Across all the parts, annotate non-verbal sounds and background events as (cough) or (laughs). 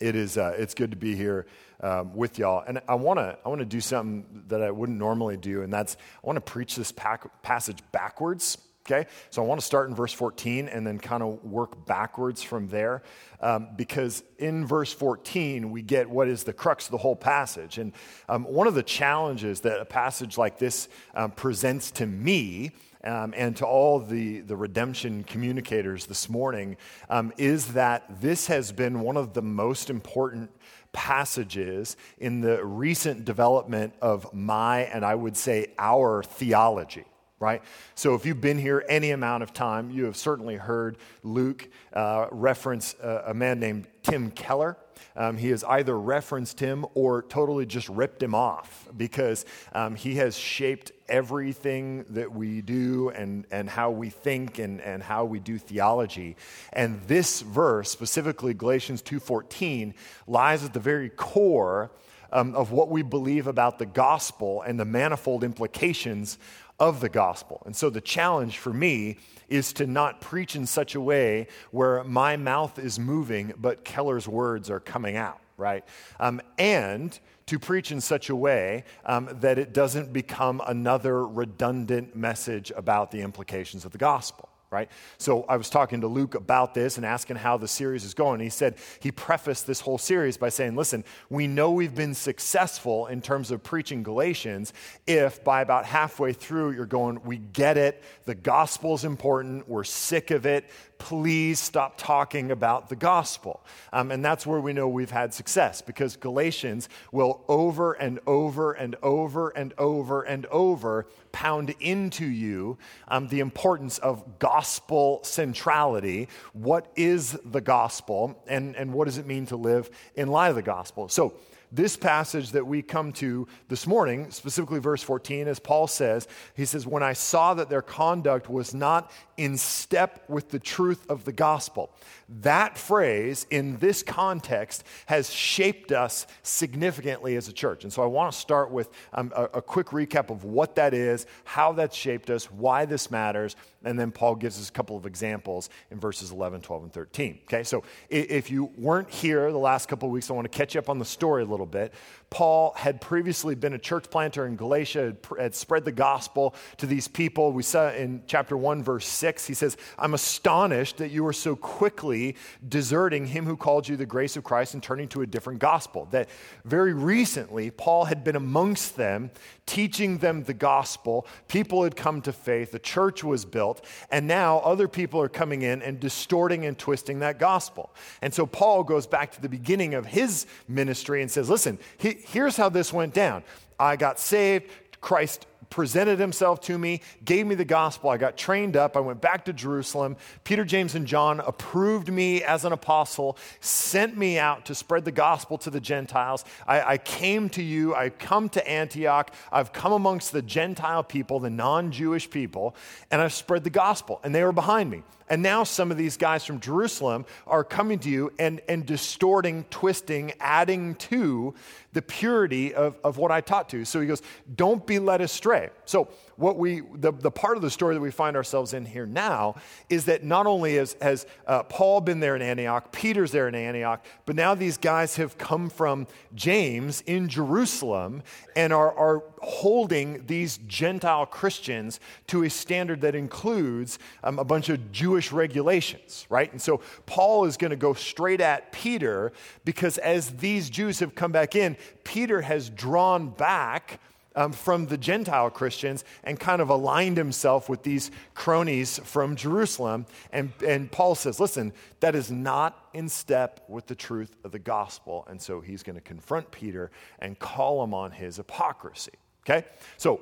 it is uh, it's good to be here um, with y'all. And i want to i want to do something that i wouldn't normally do and that's i want to preach this pack, passage backwards okay? So i want to start in verse 14 and then kind of work backwards from there um, because in verse 14 we get what is the crux of the whole passage. And um, one of the challenges that a passage like this um, presents to me um, and to all the, the redemption communicators this morning um, is that this has been one of the most important passages in the recent development of my, and I would say our theology right? So if you've been here any amount of time, you have certainly heard Luke uh, reference a man named Tim Keller. Um, he has either referenced him or totally just ripped him off because um, he has shaped everything that we do and, and how we think and, and how we do theology. And this verse, specifically Galatians 2.14, lies at the very core um, of what we believe about the gospel and the manifold implications of the gospel. And so the challenge for me is to not preach in such a way where my mouth is moving, but Keller's words are coming out, right? Um, and to preach in such a way um, that it doesn't become another redundant message about the implications of the gospel right? So I was talking to Luke about this and asking how the series is going. He said he prefaced this whole series by saying, Listen, we know we've been successful in terms of preaching Galatians if by about halfway through you're going, We get it, the gospel is important, we're sick of it, please stop talking about the gospel. Um, and that's where we know we've had success because Galatians will over and over and over and over and over pound into you um, the importance of gospel centrality. What is the gospel and, and what does it mean to live in light of the gospel? So, this passage that we come to this morning, specifically verse 14, as Paul says, he says, When I saw that their conduct was not in step with the truth of the gospel. That phrase in this context has shaped us significantly as a church. And so I want to start with um, a, a quick recap of what that is, how that shaped us, why this matters, and then Paul gives us a couple of examples in verses 11, 12, and 13. Okay, so if you weren't here the last couple of weeks, I want to catch you up on the story a little bit. Paul had previously been a church planter in Galatia, had, spread the gospel to these people. We saw in chapter 1, verse 6, he says, I'm astonished that you are so quickly deserting him who called you the grace of Christ and turning to a different gospel. That very recently, Paul had been amongst them, teaching them the gospel. People had come to faith, the church was built, and now other people are coming in and distorting and twisting that gospel. And so Paul goes back to the beginning of his ministry and says, Listen, here's how this went down. I got saved. Christ presented himself to me, gave me the gospel. I got trained up. I went back to Jerusalem. Peter, James, and John approved me as an apostle, sent me out to spread the gospel to the Gentiles. I, I came to you. I come to Antioch. I've come amongst the Gentile people, the non Jewish people, and I've spread the gospel. And they were behind me. And now some of these guys from Jerusalem are coming to you and, and distorting, twisting, adding to the purity of, of what I taught to. So he goes, Don't be led astray. So what we, the, the part of the story that we find ourselves in here now is that not only has, has uh, Paul been there in Antioch, Peter's there in Antioch, but now these guys have come from James in Jerusalem and are, are holding these Gentile Christians to a standard that includes um, a bunch of Jewish regulations, right? And so Paul is going to go straight at Peter because as these Jews have come back in, Peter has drawn back um, from the Gentile Christians and kind of aligned himself with these cronies from Jerusalem. And, and Paul says, listen, that is not in step with the truth of the gospel. And so he's going to confront Peter and call him on his hypocrisy. Okay? So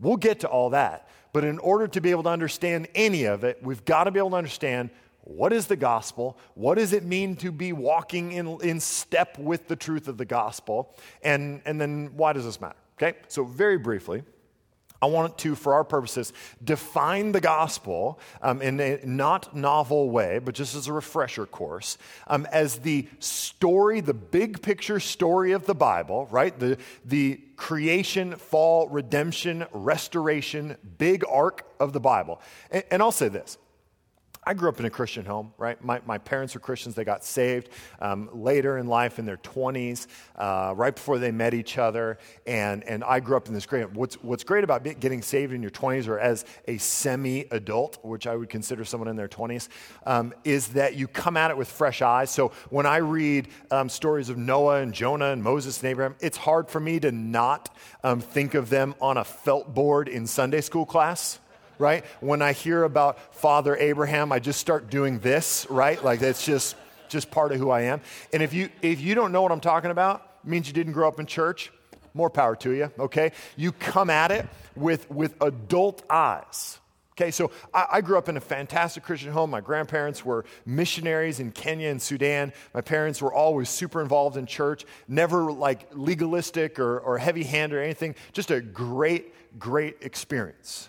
we'll get to all that. But in order to be able to understand any of it, we've got to be able to understand what is the gospel? What does it mean to be walking in, in step with the truth of the gospel? And, and then why does this matter? Okay, so very briefly, I want to, for our purposes, define the gospel um, in a not novel way, but just as a refresher course, um, as the story, the big picture story of the Bible, right? The, the creation, fall, redemption, restoration, big arc of the Bible. And, and I'll say this I grew up in a Christian home, right? My, my parents were Christians. They got saved um, later in life in their 20s, uh, right before they met each other. And, and I grew up in this great. What's, what's great about getting saved in your 20s or as a semi adult, which I would consider someone in their 20s, um, is that you come at it with fresh eyes. So when I read um, stories of Noah and Jonah and Moses and Abraham, it's hard for me to not um, think of them on a felt board in Sunday school class right? When I hear about Father Abraham, I just start doing this, right? Like that's just just part of who I am. And if you if you don't know what I'm talking about, means you didn't grow up in church, more power to you, okay? You come at it with with adult eyes. Okay, so I, I, grew up in a fantastic Christian home. My grandparents were missionaries in Kenya and Sudan. My parents were always super involved in church, never like legalistic or, or heavy handed or anything. Just a great, great experience.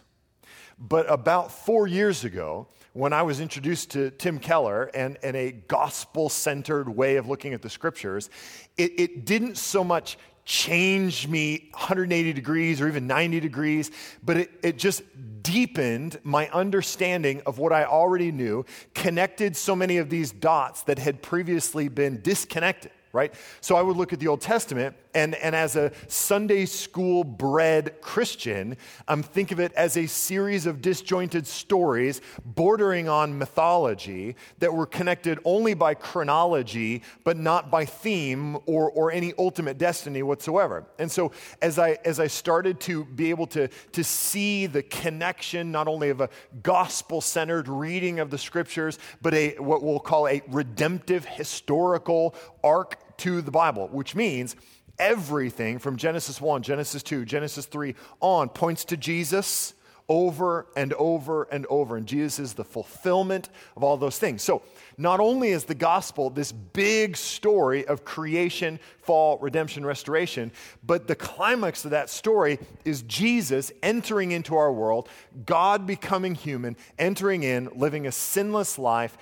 But about four years ago, when I was introduced to Tim Keller and, and a gospel centered way of looking at the scriptures, it, it didn't so much change me 180 degrees or even 90 degrees, but it, it just deepened my understanding of what I already knew, connected so many of these dots that had previously been disconnected right? So I would look at the Old Testament, and, and as a Sunday school bred Christian, um, think of it as a series of disjointed stories bordering on mythology that were connected only by chronology, but not by theme or, or any ultimate destiny whatsoever. And so as I, as I started to be able to, to see the connection, not only of a gospel centered reading of the scriptures, but a what we'll call a redemptive historical arc to the Bible, which means everything from Genesis 1, Genesis 2, Genesis 3 on points to Jesus over and over and over. And Jesus is the fulfillment of all those things. So, not only is the gospel this big story of creation, fall, redemption, restoration, but the climax of that story is Jesus entering into our world, God becoming human, entering in, living a sinless life,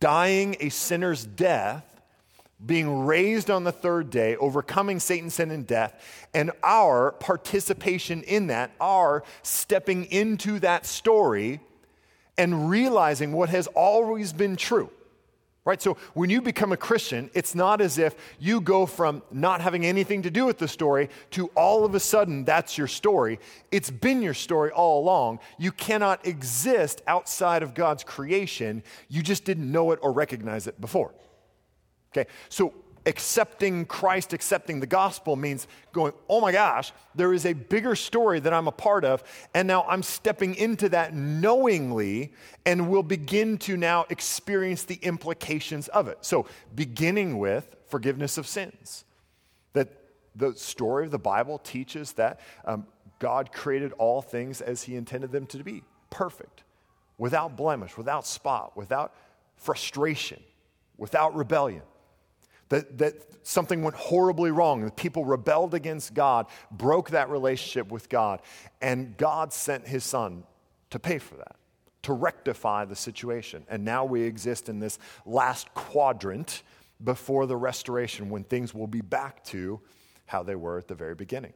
dying a sinner's death being raised on the third day, overcoming Satan, sin, and death, and our participation in that, our stepping into that story and realizing what has always been true. Right? So when you become a Christian, it's not as if you go from not having anything to do with the story to all of a sudden that's your story. It's been your story all along. You cannot exist outside of God's creation. You just didn't know it or recognize it before. Okay, so accepting Christ, accepting the gospel means going, oh my gosh, there is a bigger story that I'm a part of, and now I'm stepping into that knowingly and will begin to now experience the implications of it. So, beginning with forgiveness of sins. That the story of the Bible teaches that um, God created all things as He intended them to be perfect, without blemish, without spot, without frustration, without rebellion that, that something went horribly wrong and people rebelled against God, broke that relationship with God, and God sent his son to pay for that, to rectify the situation. And now we exist in this last quadrant before the restoration when things will be back to how they were at the very beginning.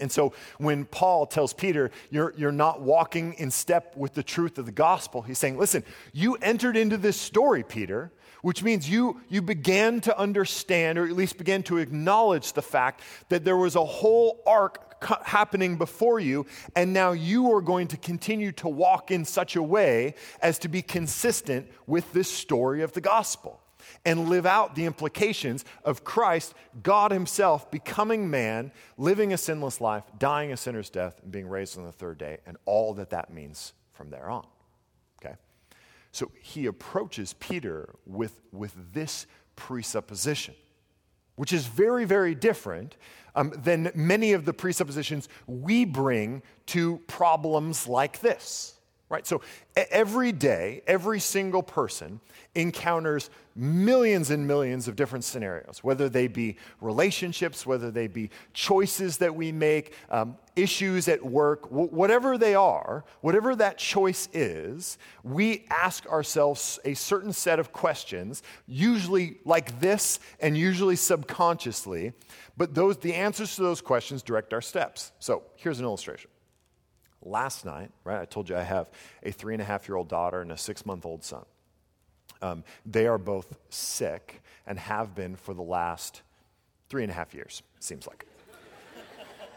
And so when Paul tells Peter, you're, you're not walking in step with the truth of the gospel, he's saying, listen, you entered into this story, Peter, which means you, you began to understand, or at least began to acknowledge the fact that there was a whole arc happening before you, and now you are going to continue to walk in such a way as to be consistent with this story of the gospel and live out the implications of Christ, God Himself, becoming man, living a sinless life, dying a sinner's death, and being raised on the third day, and all that that means from there on. So he approaches Peter with, with this presupposition, which is very, very different um, than many of the presuppositions we bring to problems like this right? So every day, every single person encounters millions and millions of different scenarios, whether they be relationships, whether they be choices that we make, um, issues at work, w- whatever they are, whatever that choice is, we ask ourselves a certain set of questions, usually like this and usually subconsciously, but those, the answers to those questions direct our steps. So here's an illustration. Last night, right, I told you I have a three and a half year old daughter and a six month old son. Um, they are both sick and have been for the last three and a half years, seems like.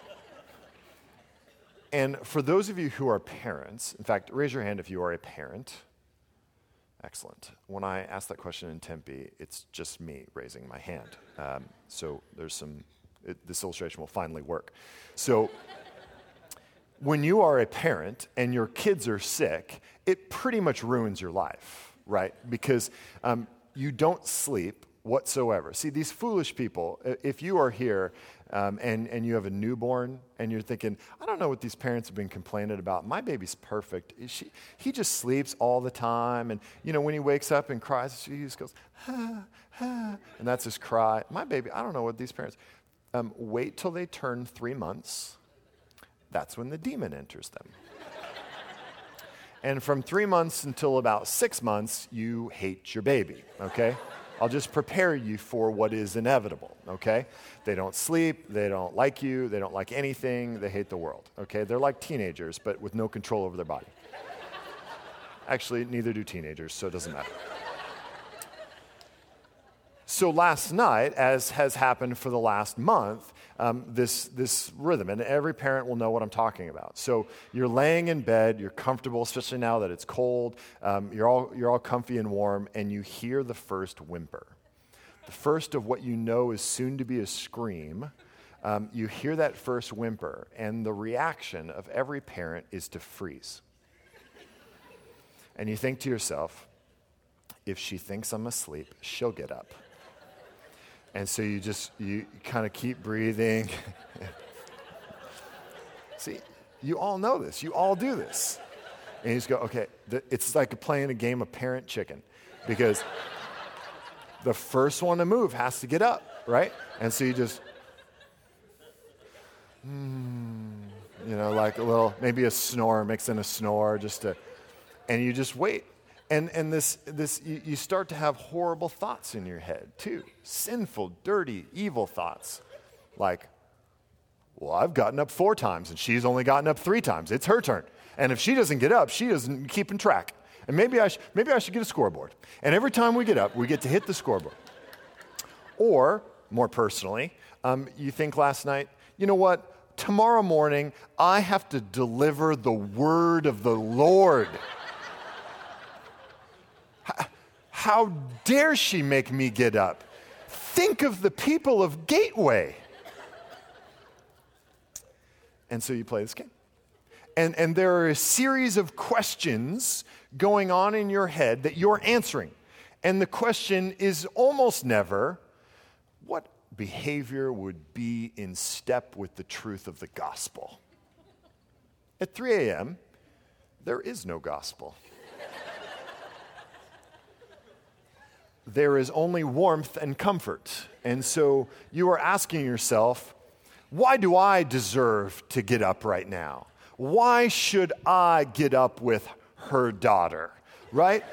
(laughs) and for those of you who are parents, in fact, raise your hand if you are a parent. Excellent. When I ask that question in Tempe, it's just me raising my hand. Um, so there's some, it, this illustration will finally work. So when you are a parent and your kids are sick, it pretty much ruins your life, right? Because um, you don't sleep whatsoever. See, these foolish people, if you are here um, and, and you have a newborn and you're thinking, I don't know what these parents have been complaining about. My baby's perfect. She, he just sleeps all the time. And, you know, when he wakes up and cries, he just goes, ah, ah, and that's his cry. My baby, I don't know what these parents, um, wait till they turn three months that's when the demon enters them. and from three months until about six months, you hate your baby, okay? I'll just prepare you for what is inevitable, okay? They don't sleep, they don't like you, they don't like anything, they hate the world, okay? They're like teenagers, but with no control over their body. Actually, neither do teenagers, so it doesn't matter. So last night, as has happened for the last month, um, this, this rhythm, and every parent will know what I'm talking about. So you're laying in bed, you're comfortable, especially now that it's cold, um, you're, all, you're all comfy and warm, and you hear the first whimper. The first of what you know is soon to be a scream. Um, you hear that first whimper, and the reaction of every parent is to freeze. And you think to yourself, if she thinks I'm asleep, she'll get up. And so you just, you kind of keep breathing. (laughs) See, you all know this. You all do this. And you just go, okay, it's like playing a game of parent chicken because the first one to move has to get up, right? And so you just, mm, you know, like a little, maybe a snore, mix in a snore just to, and you just wait. And, and this, this you, you start to have horrible thoughts in your head too sinful, dirty, evil thoughts. Like, well, I've gotten up four times and she's only gotten up three times. It's her turn. And if she doesn't get up, she doesn't keep in track. And maybe I, sh- maybe I should get a scoreboard. And every time we get up, we get to hit the scoreboard. Or, more personally, um, you think last night, you know what? Tomorrow morning, I have to deliver the word of the Lord. How dare she make me get up? Think of the people of Gateway. And so you play this game. And, and there are a series of questions going on in your head that you're answering. And the question is almost never what behavior would be in step with the truth of the gospel? At 3 a.m., there is no gospel. There is only warmth and comfort. And so you are asking yourself, why do I deserve to get up right now? Why should I get up with her daughter? Right?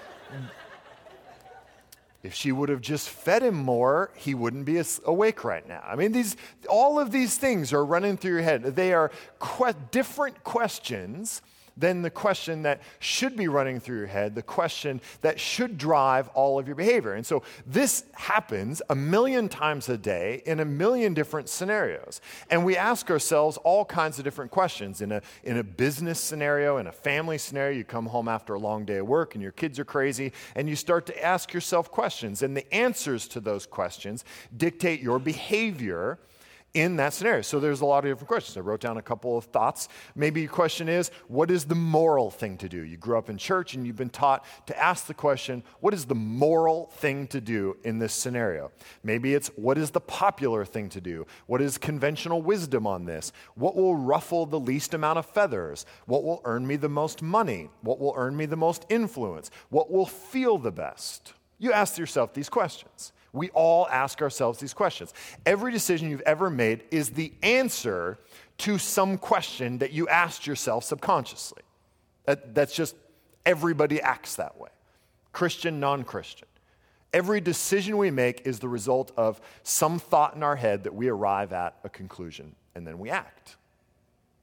If she would have just fed him more, he wouldn't be awake right now. I mean, these, all of these things are running through your head. They are que- different questions then the question that should be running through your head, the question that should drive all of your behavior. And so this happens a million times a day in a million different scenarios. And we ask ourselves all kinds of different questions. In a, in a business scenario, in a family scenario, you come home after a long day of work and your kids are crazy, and you start to ask yourself questions. And the answers to those questions dictate your behavior in that scenario. So there's a lot of different questions. I wrote down a couple of thoughts. Maybe your question is, what is the moral thing to do? You grew up in church and you've been taught to ask the question, what is the moral thing to do in this scenario? Maybe it's, what is the popular thing to do? What is conventional wisdom on this? What will ruffle the least amount of feathers? What will earn me the most money? What will earn me the most influence? What will feel the best? You ask yourself these questions. We all ask ourselves these questions. Every decision you've ever made is the answer to some question that you asked yourself subconsciously. That, that's just everybody acts that way Christian, non Christian. Every decision we make is the result of some thought in our head that we arrive at a conclusion and then we act.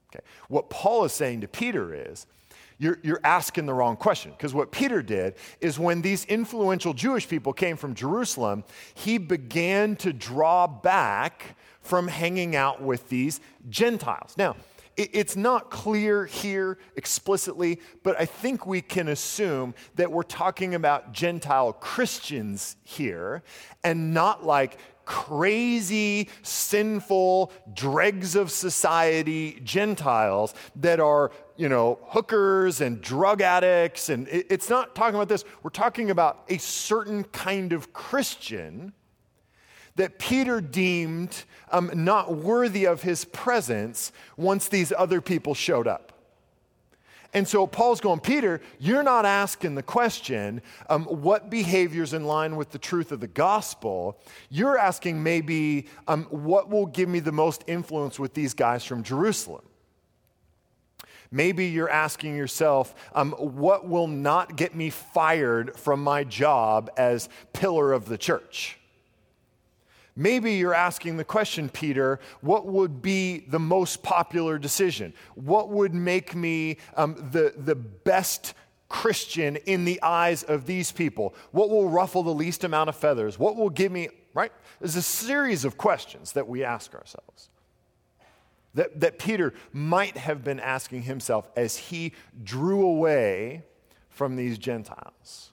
Okay. What Paul is saying to Peter is, you're, you're asking the wrong question. Because what Peter did is when these influential Jewish people came from Jerusalem, he began to draw back from hanging out with these Gentiles. Now, it's not clear here explicitly, but I think we can assume that we're talking about Gentile Christians here and not like crazy, sinful, dregs of society Gentiles that are, you know, hookers and drug addicts. And it's not talking about this. We're talking about a certain kind of Christian that Peter deemed um, not worthy of his presence once these other people showed up. And so Paul's going, Peter, you're not asking the question, um, what behaviors in line with the truth of the gospel? You're asking maybe, um, what will give me the most influence with these guys from Jerusalem? Maybe you're asking yourself, um, what will not get me fired from my job as pillar of the church? Maybe you're asking the question, Peter, what would be the most popular decision? What would make me um, the, the best Christian in the eyes of these people? What will ruffle the least amount of feathers? What will give me, right? There's a series of questions that we ask ourselves. That, that Peter might have been asking himself as he drew away from these Gentiles.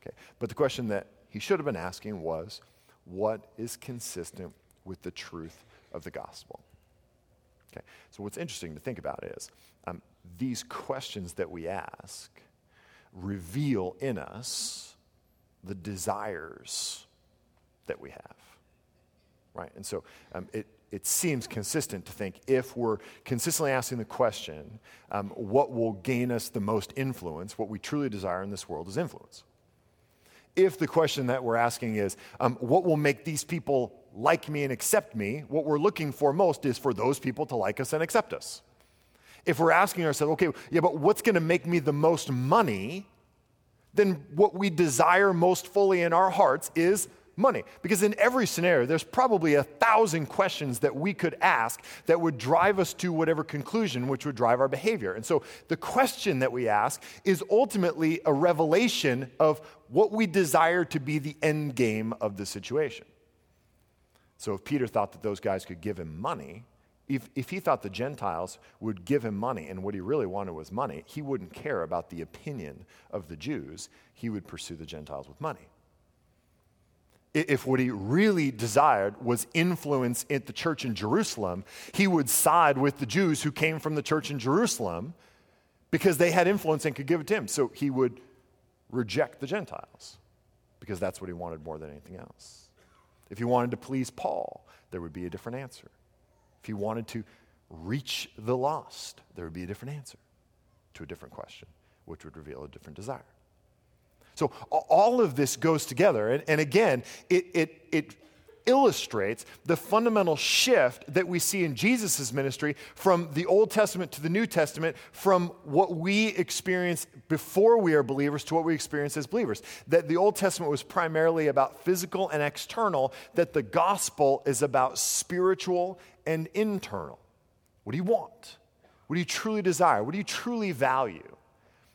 Okay. But the question that he should have been asking was, what is consistent with the truth of the gospel. Okay, so what's interesting to think about is um, these questions that we ask reveal in us the desires that we have. Right? And so um, it, it seems consistent to think if we're consistently asking the question, um, what will gain us the most influence, what we truly desire in this world is influence if the question that we're asking is, um, what will make these people like me and accept me, what we're looking for most is for those people to like us and accept us. If we're asking ourselves, okay, yeah, but what's going to make me the most money, then what we desire most fully in our hearts is money. Because in every scenario, there's probably a thousand questions that we could ask that would drive us to whatever conclusion, which would drive our behavior. And so the question that we ask is ultimately a revelation of what we desire to be the end game of the situation. So if Peter thought that those guys could give him money, if, if he thought the Gentiles would give him money and what he really wanted was money, he wouldn't care about the opinion of the Jews. He would pursue the Gentiles with money if what he really desired was influence at the church in Jerusalem, he would side with the Jews who came from the church in Jerusalem because they had influence and could give it to him. So he would reject the Gentiles because that's what he wanted more than anything else. If he wanted to please Paul, there would be a different answer. If he wanted to reach the lost, there would be a different answer to a different question, which would reveal a different desire. So all of this goes together. And, and again, it, it, it illustrates the fundamental shift that we see in Jesus' ministry from the Old Testament to the New Testament, from what we experience before we are believers to what we experience as believers. That the Old Testament was primarily about physical and external, that the gospel is about spiritual and internal. What do you want? What do you truly desire? What do you truly value?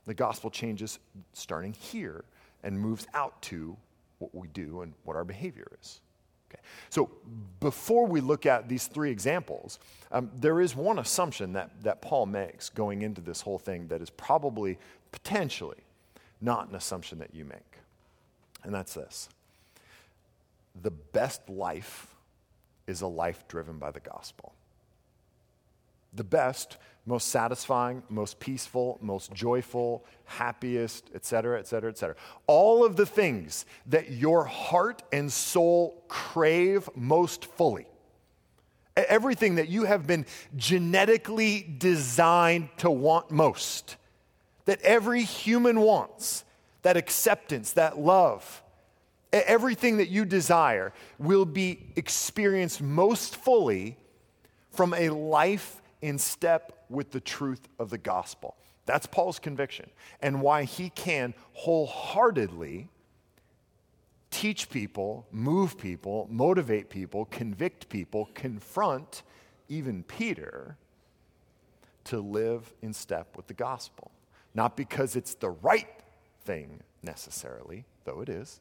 The gospel changes starting here and moves out to what we do and what our behavior is. Okay. So before we look at these three examples, um, there is one assumption that, that Paul makes going into this whole thing that is probably, potentially, not an assumption that you make. And that's this the best life is a life driven by the gospel. The best most satisfying, most peaceful, most joyful, happiest, etc., etc., etc. All of the things that your heart and soul crave most fully. Everything that you have been genetically designed to want most, that every human wants, that acceptance, that love, everything that you desire will be experienced most fully from a life in step with the truth of the gospel. That's Paul's conviction and why he can wholeheartedly teach people, move people, motivate people, convict people, confront even Peter to live in step with the gospel. Not because it's the right thing necessarily, though it is,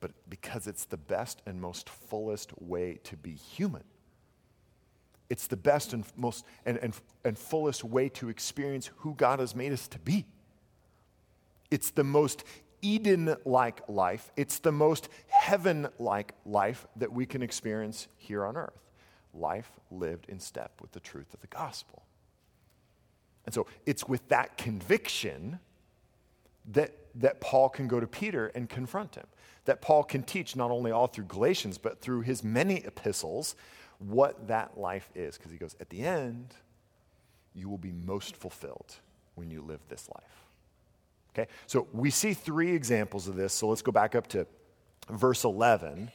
but because it's the best and most fullest way to be human. It's the best and most and, and, and fullest way to experience who God has made us to be. It's the most Eden like life. It's the most heaven like life that we can experience here on earth. Life lived in step with the truth of the gospel. And so it's with that conviction that, that Paul can go to Peter and confront him. That Paul can teach not only all through Galatians, but through his many epistles what that life is. Because he goes, at the end, you will be most fulfilled when you live this life. Okay? So we see three examples of this. So let's go back up to verse 11.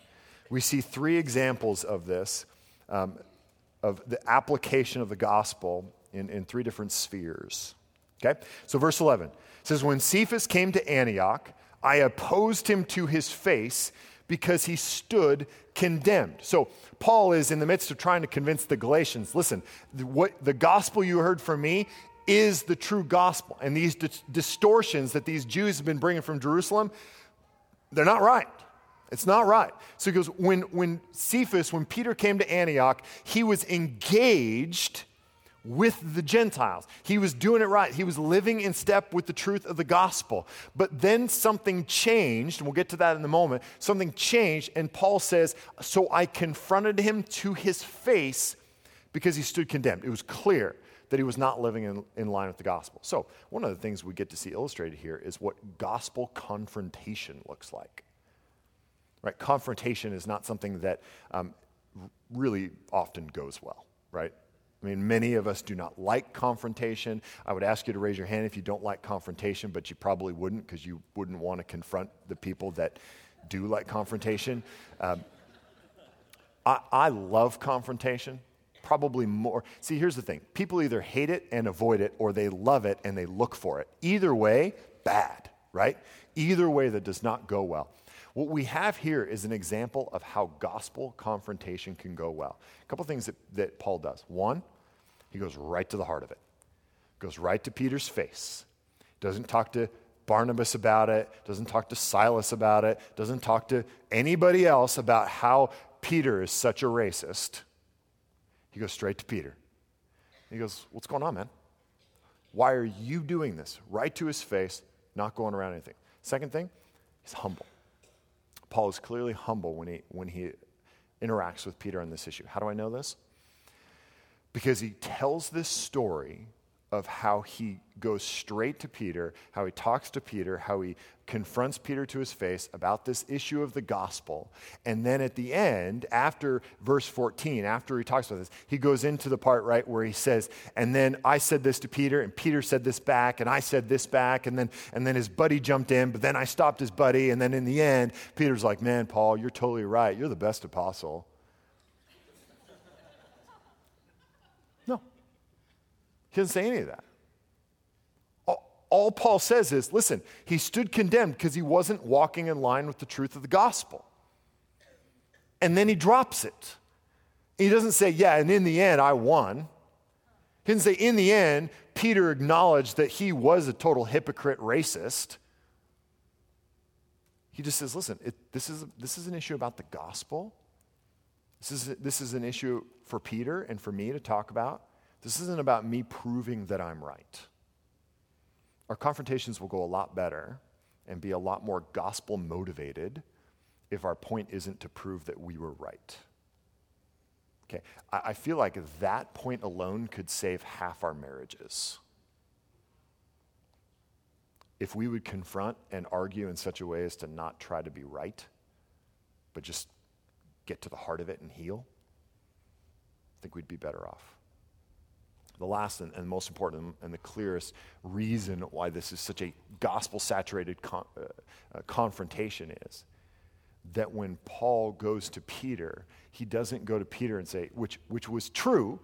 We see three examples of this, um, of the application of the gospel in, in three different spheres. Okay? So verse 11 says, When Cephas came to Antioch, I opposed him to his face because he stood condemned. So Paul is in the midst of trying to convince the Galatians listen, what, the gospel you heard from me is the true gospel. And these di- distortions that these Jews have been bringing from Jerusalem, they're not right. It's not right. So he goes, when, when Cephas, when Peter came to Antioch, he was engaged with the Gentiles. He was doing it right. He was living in step with the truth of the gospel. But then something changed, and we'll get to that in a moment. Something changed, and Paul says, So I confronted him to his face because he stood condemned. It was clear that he was not living in, in line with the gospel. So, one of the things we get to see illustrated here is what gospel confrontation looks like. Right? Confrontation is not something that um, really often goes well, right? I mean, many of us do not like confrontation. I would ask you to raise your hand if you don't like confrontation, but you probably wouldn't because you wouldn't want to confront the people that do like confrontation. Um, I, I love confrontation, probably more. See, here's the thing people either hate it and avoid it, or they love it and they look for it. Either way, bad, right? Either way, that does not go well. What we have here is an example of how gospel confrontation can go well. A couple things that, that Paul does. One, he goes right to the heart of it, goes right to Peter's face. Doesn't talk to Barnabas about it, doesn't talk to Silas about it, doesn't talk to anybody else about how Peter is such a racist. He goes straight to Peter. He goes, What's going on, man? Why are you doing this? Right to his face, not going around anything. Second thing, he's humble. Paul is clearly humble when he, when he interacts with Peter on this issue. How do I know this? Because he tells this story of how he goes straight to Peter, how he talks to Peter, how he confronts Peter to his face about this issue of the gospel. And then at the end, after verse 14, after he talks about this, he goes into the part, right, where he says, And then I said this to Peter, and Peter said this back, and I said this back, and then, and then his buddy jumped in, but then I stopped his buddy. And then in the end, Peter's like, Man, Paul, you're totally right. You're the best apostle. (laughs) No, he doesn't say any of that. All, Paul says is listen, he stood condemned because he wasn't walking in line with the truth of the gospel. And then he drops it. He doesn't say, yeah, and in the end, I won. He didn't say, in the end, Peter acknowledged that he was a total hypocrite racist. He just says, listen, it, this, is, this is an issue about the gospel. This is, this is an issue for Peter and for me to talk about. This isn't about me proving that I'm right. Our confrontations will go a lot better and be a lot more gospel motivated if our point isn't to prove that we were right. Okay, I, I feel like that point alone could save half our marriages. If we would confront and argue in such a way as to not try to be right, but just get to the heart of it and heal, I think we'd be better off. The last and, and most important and the clearest reason why this is such a gospel saturated con- uh, uh, confrontation is that when Paul goes to Peter, he doesn't go to Peter and say, which, which was true,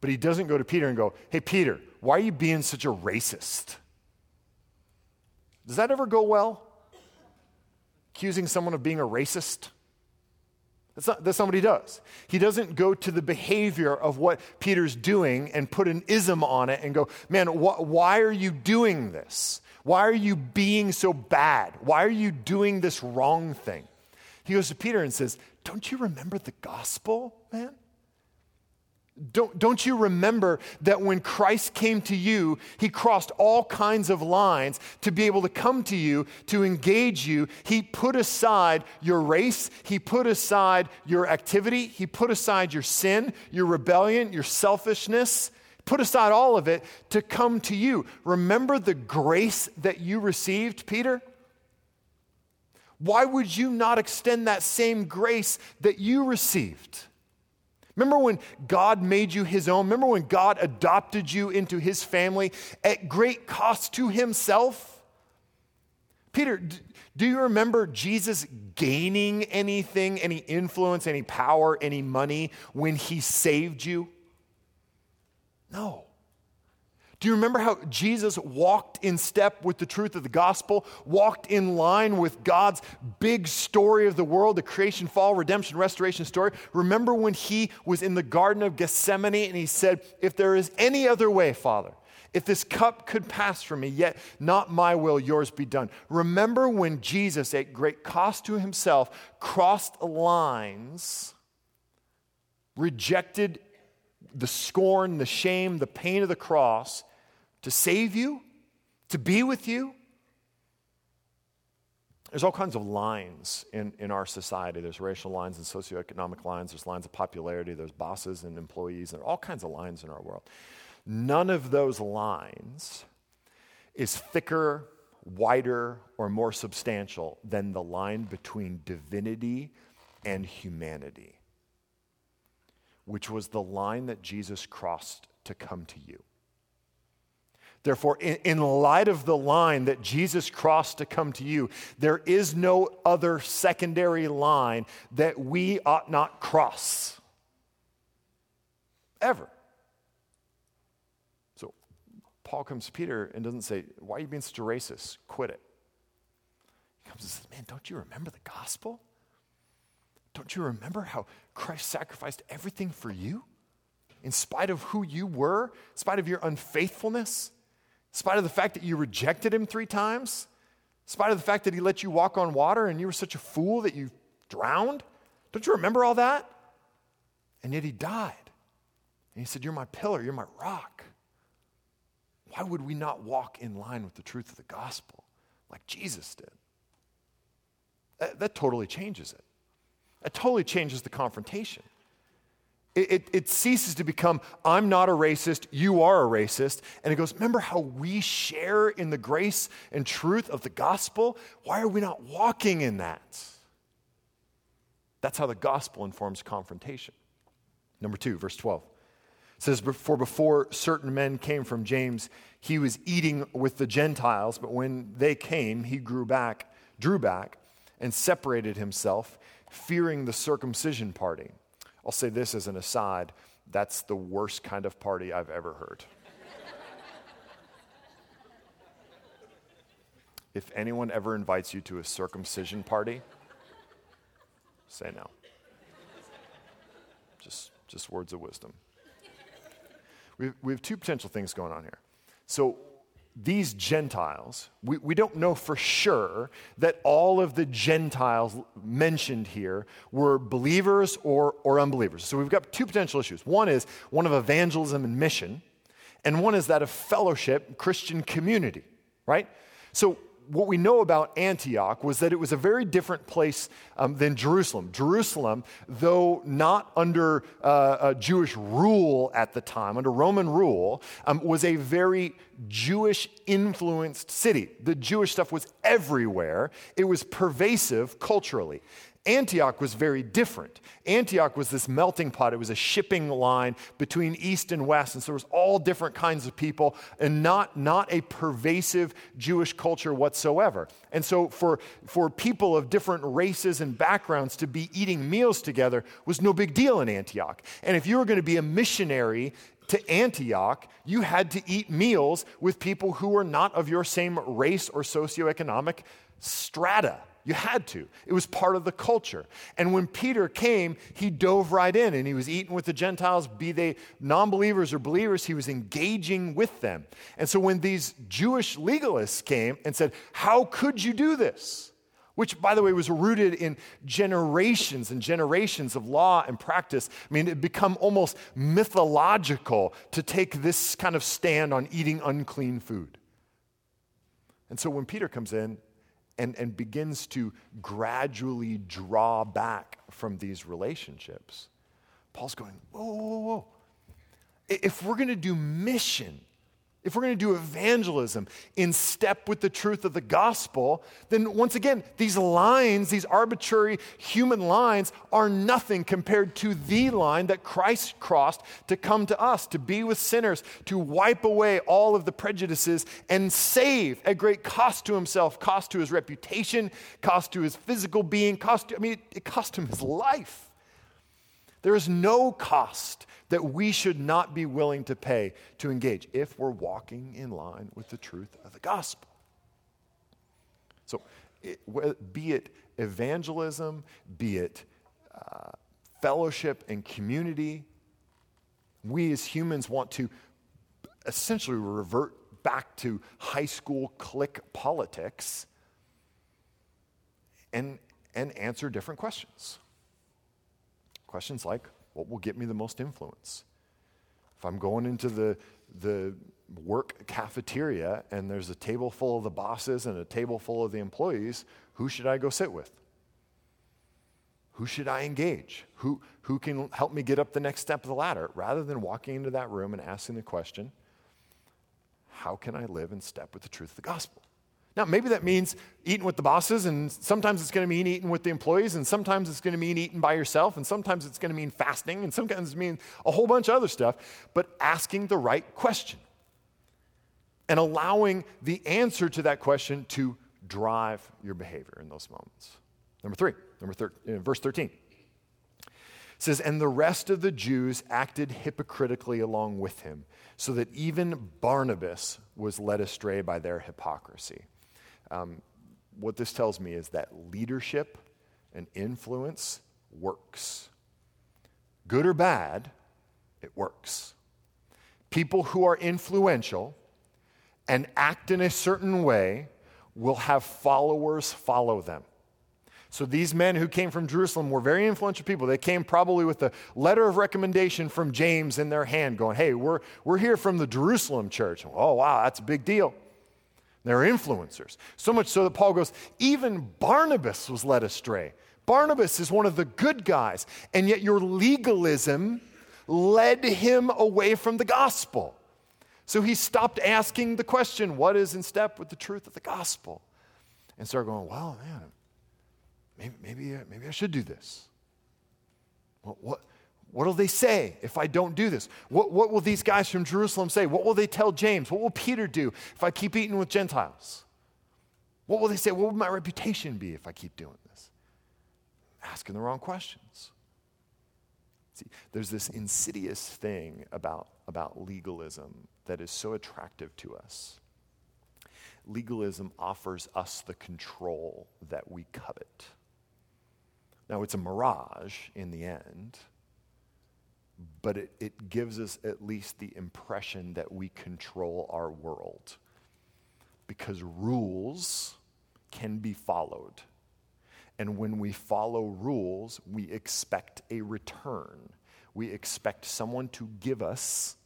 but he doesn't go to Peter and go, Hey, Peter, why are you being such a racist? Does that ever go well? Accusing someone of being a racist? That's not, that's not what he does. He doesn't go to the behavior of what Peter's doing and put an ism on it and go, man, wh- why are you doing this? Why are you being so bad? Why are you doing this wrong thing? He goes to Peter and says, Don't you remember the gospel, man? Don't, don't you remember that when Christ came to you, he crossed all kinds of lines to be able to come to you, to engage you? He put aside your race, he put aside your activity, he put aside your sin, your rebellion, your selfishness, put aside all of it to come to you. Remember the grace that you received, Peter? Why would you not extend that same grace that you received? Remember when God made you his own? Remember when God adopted you into his family at great cost to himself? Peter, do you remember Jesus gaining anything, any influence, any power, any money when he saved you? No. Do you remember how Jesus walked in step with the truth of the gospel, walked in line with God's big story of the world, the creation, fall, redemption, restoration story? Remember when he was in the Garden of Gethsemane and he said, If there is any other way, Father, if this cup could pass from me, yet not my will, yours be done. Remember when Jesus, at great cost to himself, crossed lines, rejected the scorn, the shame, the pain of the cross to save you, to be with you. There's all kinds of lines in, in our society. There's racial lines and socioeconomic lines. There's lines of popularity. There's bosses and employees. There are all kinds of lines in our world. None of those lines is thicker, wider, or more substantial than the line between divinity and humanity, which was the line that Jesus crossed to come to you. Therefore, in, light of the line that Jesus crossed to come to you, there is no other secondary line that we ought not cross. Ever. So, Paul comes to Peter and doesn't say, Why are you being such a racist? Quit it. He comes and says, Man, don't you remember the gospel? Don't you remember how Christ sacrificed everything for you? In spite of who you were, in spite of your unfaithfulness? In spite of the fact that you rejected him three times, in spite of the fact that he let you walk on water and you were such a fool that you drowned. Don't you remember all that? And yet he died. And he said, You're my pillar, you're my rock. Why would we not walk in line with the truth of the gospel like Jesus did? That, that totally changes it. That totally changes the confrontation. It, it, it, ceases to become, I'm not a racist, you are a racist. And it goes, remember how we share in the grace and truth of the gospel? Why are we not walking in that? That's how the gospel informs confrontation. Number two, verse 12. It says, For before certain men came from James, he was eating with the Gentiles, but when they came, he grew back, drew back, and separated himself, fearing the circumcision party I'll say this as an aside that's the worst kind of party I've ever heard. if anyone ever invites you to a circumcision party, say no. Just, just words of wisdom. We have, we have two potential things going on here. So, these Gentiles, we, we don't know for sure that all of the Gentiles mentioned here were believers or, or unbelievers. So we've got two potential issues. One is one of evangelism and mission, and one is that of fellowship, Christian community, right? So what we know about Antioch was that it was a very different place um, than Jerusalem. Jerusalem, though not under uh, Jewish rule at the time, under Roman rule, um, was a very Jewish influenced city. The Jewish stuff was everywhere, it was pervasive culturally. Antioch was very different. Antioch was this melting pot. It was a shipping line between east and west. And so there was all different kinds of people and not, not a pervasive Jewish culture whatsoever. And so for, for people of different races and backgrounds to be eating meals together was no big deal in Antioch. And if you were going to be a missionary to Antioch, you had to eat meals with people who were not of your same race or socioeconomic strata. You had to. It was part of the culture. And when Peter came, he dove right in and he was eating with the Gentiles, be they non believers or believers, he was engaging with them. And so when these Jewish legalists came and said, How could you do this? Which, by the way, was rooted in generations and generations of law and practice. I mean, it had become almost mythological to take this kind of stand on eating unclean food. And so when Peter comes in and, and begins to gradually draw back from these relationships, Paul's going, whoa, whoa, whoa. If we're going to do mission, if we're going to do evangelism in step with the truth of the gospel, then once again, these lines, these arbitrary human lines, are nothing compared to the line that Christ crossed to come to us, to be with sinners, to wipe away all of the prejudices and save at great cost to himself, cost to his reputation, cost to his physical being, cost to, I mean, it cost him his life. There is no cost that we should not be willing to pay to engage if we're walking in line with the truth of the gospel. So, it, be it evangelism, be it uh, fellowship and community, we as humans want to essentially revert back to high school clique politics and, and answer different questions. Questions like, what will get me the most influence? If I'm going into the, the work cafeteria and there's a table full of the bosses and a table full of the employees, who should I go sit with? Who should I engage? Who, who can help me get up the next step of the ladder? Rather than walking into that room and asking the question, how can I live in step with the truth of the gospel? Now, maybe that means eating with the bosses, and sometimes it's going to mean eating with the employees, and sometimes it's going to mean eating by yourself, and sometimes it's going to mean fasting, and sometimes it means a whole bunch of other stuff, but asking the right question and allowing the answer to that question to drive your behavior in those moments. Number three, number thir- uh, verse 13 says, And the rest of the Jews acted hypocritically along with him, so that even Barnabas was led astray by their hypocrisy. Um, what this tells me is that leadership and influence works. Good or bad, it works. People who are influential and act in a certain way will have followers follow them. So these men who came from Jerusalem were very influential people. They came probably with a letter of recommendation from James in their hand, going, Hey, we're, we're here from the Jerusalem church. Oh, wow, that's a big deal. They're influencers. So much so that Paul goes, even Barnabas was led astray. Barnabas is one of the good guys, and yet your legalism led him away from the gospel. So he stopped asking the question, what is in step with the truth of the gospel? And started going, well, man, maybe, maybe, maybe I should do this. What, what, what will they say if I don't do this? What, what will these guys from Jerusalem say? What will they tell James? What will Peter do if I keep eating with Gentiles? What will they say? What will my reputation be if I keep doing this? Asking the wrong questions. See, there's this insidious thing about, about legalism that is so attractive to us. Legalism offers us the control that we covet. Now, it's a mirage in the end but it, it gives us at least the impression that we control our world. Because rules can be followed. And when we follow rules, we expect a return. We expect someone to give us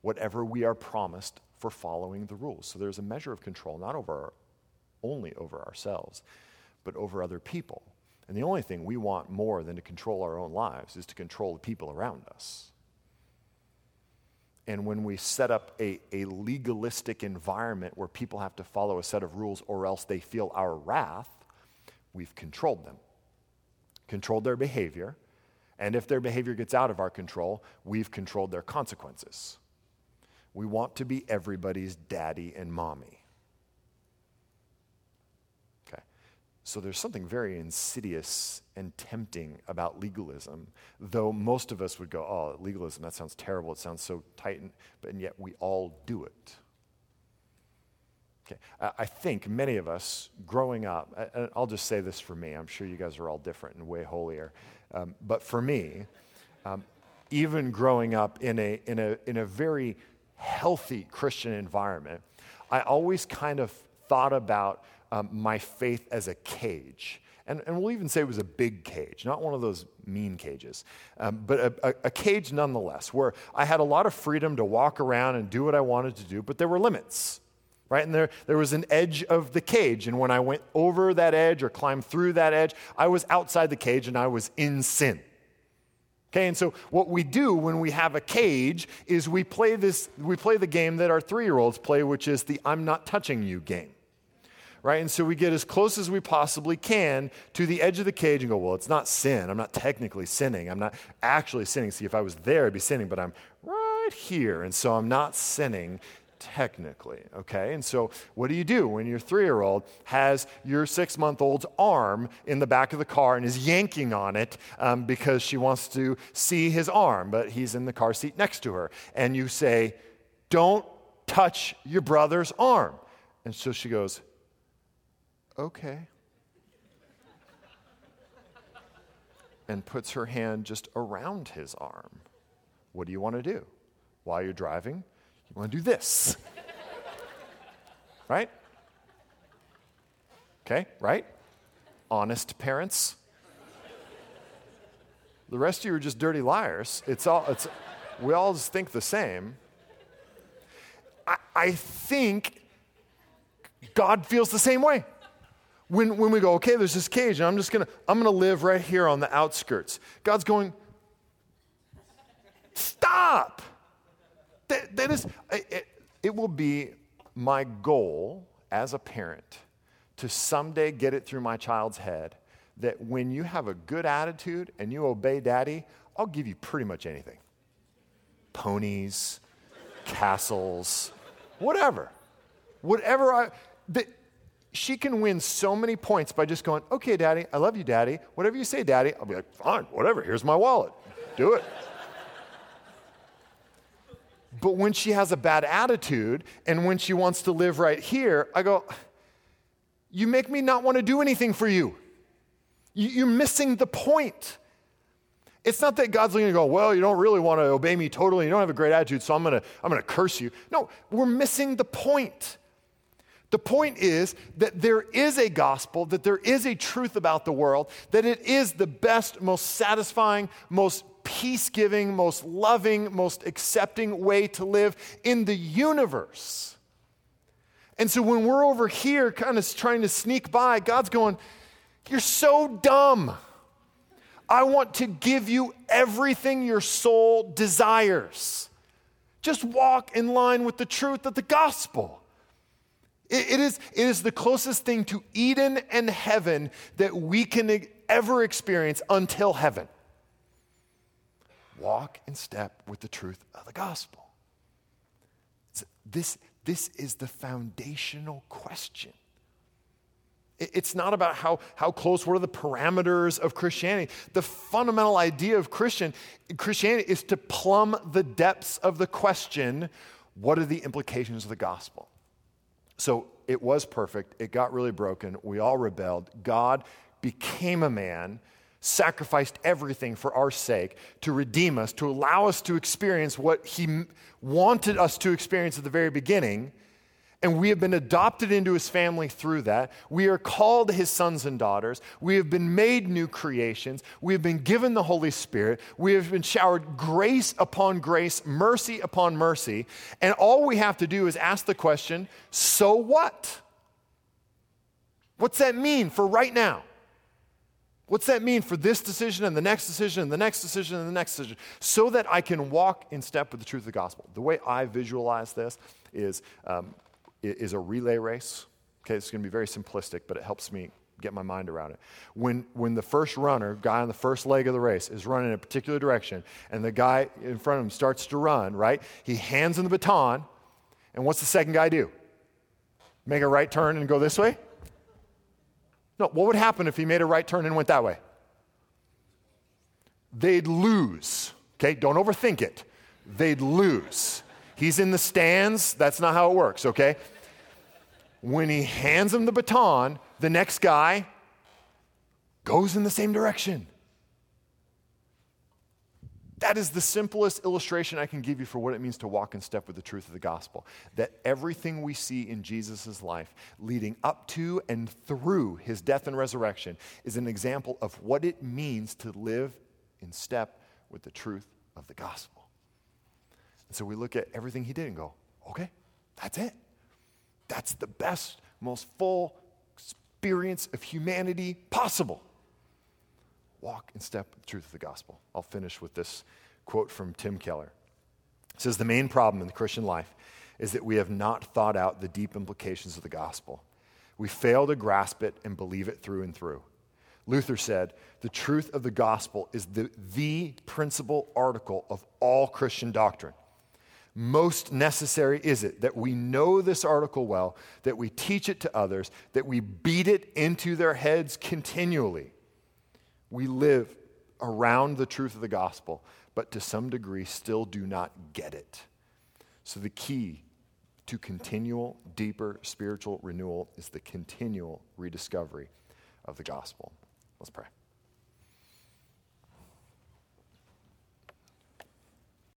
whatever we are promised for following the rules. So there's a measure of control, not over only over ourselves, but over other people. And the only thing we want more than to control our own lives is to control the people around us. And when we set up a, a legalistic environment where people have to follow a set of rules or else they feel our wrath, we've controlled them, controlled their behavior. And if their behavior gets out of our control, we've controlled their consequences. We want to be everybody's daddy and mommy. So there's something very insidious and tempting about legalism, though most of us would go, oh, legalism, that sounds terrible. It sounds so tight, and, but and yet we all do it. Okay. I think many of us growing up, and I'll just say this for me, I'm sure you guys are all different and way holier, um, but for me, um, even growing up in a, in, a, in a very healthy Christian environment, I always kind of thought about um, my faith as a cage. And, and, we'll even say it was a big cage, not one of those mean cages, um, but a, a, a cage nonetheless, where I had a lot of freedom to walk around and do what I wanted to do, but there were limits right? And there, there was an edge of the cage. And when I went over that edge or climbed through that edge, I was outside the cage and I was in sin. Okay, and so what we do when we have a cage is we play this, we play the game that our three year olds play, which is the I'm not touching you game. Right? And so we get as close as we possibly can to the edge of the cage and go, well, it's not sin. I'm not technically sinning. I'm not actually sinning. See, if I was there, I'd be sinning, but I'm right here. And so I'm not sinning technically, okay? And so, what do you do when your three year old has your six month old's arm in the back of the car and is yanking on it um, because she wants to see his arm, but he's in the car seat next to her? And you say, Don't touch your brother's arm. And so she goes, Okay. And puts her hand just around his arm. What do you want to do? While you're driving, you want to do this. (laughs) right? Okay, right? Honest parents. The rest of you are just dirty liars. It's all, it's, we all just think the same. I, I think God feels the same way. When, when we go, okay, there's this cage, and I'm just gonna, I'm gonna live right here on the outskirts. God's going, stop. That, that is, it, it will be my goal as a parent to someday get it through my child's head that when you have a good attitude and you obey daddy, I'll give you pretty much anything ponies, castles, whatever. Whatever I. That, she can win so many points by just going, okay, daddy, I love you, daddy. Whatever you say, daddy, I'll be like, fine, whatever, here's my wallet. Do it. But when she has a bad attitude and when she wants to live right here, I go, You make me not want to do anything for you. You're missing the point. It's not that God's going to go, Well, you don't really want to obey me totally. You don't have a great attitude, so I'm going to, I'm going to curse you. No, we're missing the point. The point is that there is a gospel, that there is a truth about the world, that it is the best, most satisfying, most peace giving, most loving, most accepting way to live in the universe. And so when we're over here kind of trying to sneak by, God's going, You're so dumb. I want to give you everything your soul desires. Just walk in line with the truth of the gospel. It, it, is, it is the closest thing to Eden and heaven that we can ever experience until heaven walk in step with the truth of the gospel. This, this is the foundational question. It's not about how, how close, what are the parameters of Christianity. The fundamental idea of Christian, Christianity is to plumb the depths of the question what are the implications of the gospel? So it was perfect. It got really broken. We all rebelled. God became a man sacrificed everything for our sake to redeem us, to allow us to experience what He wanted us to experience at the very beginning. And we have been adopted into His family through that. We are called His sons and daughters. We have been made new creations. We have been given the Holy Spirit. We have been showered grace upon grace, mercy upon mercy. And all we have to do is ask the question so what? What's that mean for right now? What's that mean for this decision and the next decision and the next decision and the next decision? So that I can walk in step with the truth of the gospel. The way I visualize this is, um, is a relay race. Okay, it's going to be very simplistic, but it helps me get my mind around it. When, when the first runner, guy on the first leg of the race, is running in a particular direction, and the guy in front of him starts to run, right? He hands him the baton, and what's the second guy do? Make a right turn and go this way? No, what would happen if he made a right turn and went that way? They'd lose. Okay, don't overthink it. They'd lose. He's in the stands. That's not how it works, okay? when he hands him the baton, the next guy goes in the same direction. That is the simplest illustration I can give you for what it means to walk in step with the truth of the gospel. That everything we see in Jesus' life, leading up to and through his death and resurrection, is an example of what it means to live in step with the truth of the gospel. And so we look at everything he did and go, okay, that's it. That's the best, most full experience of humanity possible walk in step with the truth of the gospel. I'll finish with this quote from Tim Keller. It says, The main problem in the Christian life is that we have not thought out the deep implications of the gospel. We fail to grasp it and believe it through and through. Luther said, The truth of the gospel is the, the principal article of all Christian doctrine. Most necessary is it that we know this article well, that we teach it to others, that we beat it into their heads continually we live around the truth of the gospel, but to some degree still do not get it. So, the key to continual, deeper spiritual renewal is the continual rediscovery of the gospel. Let's pray.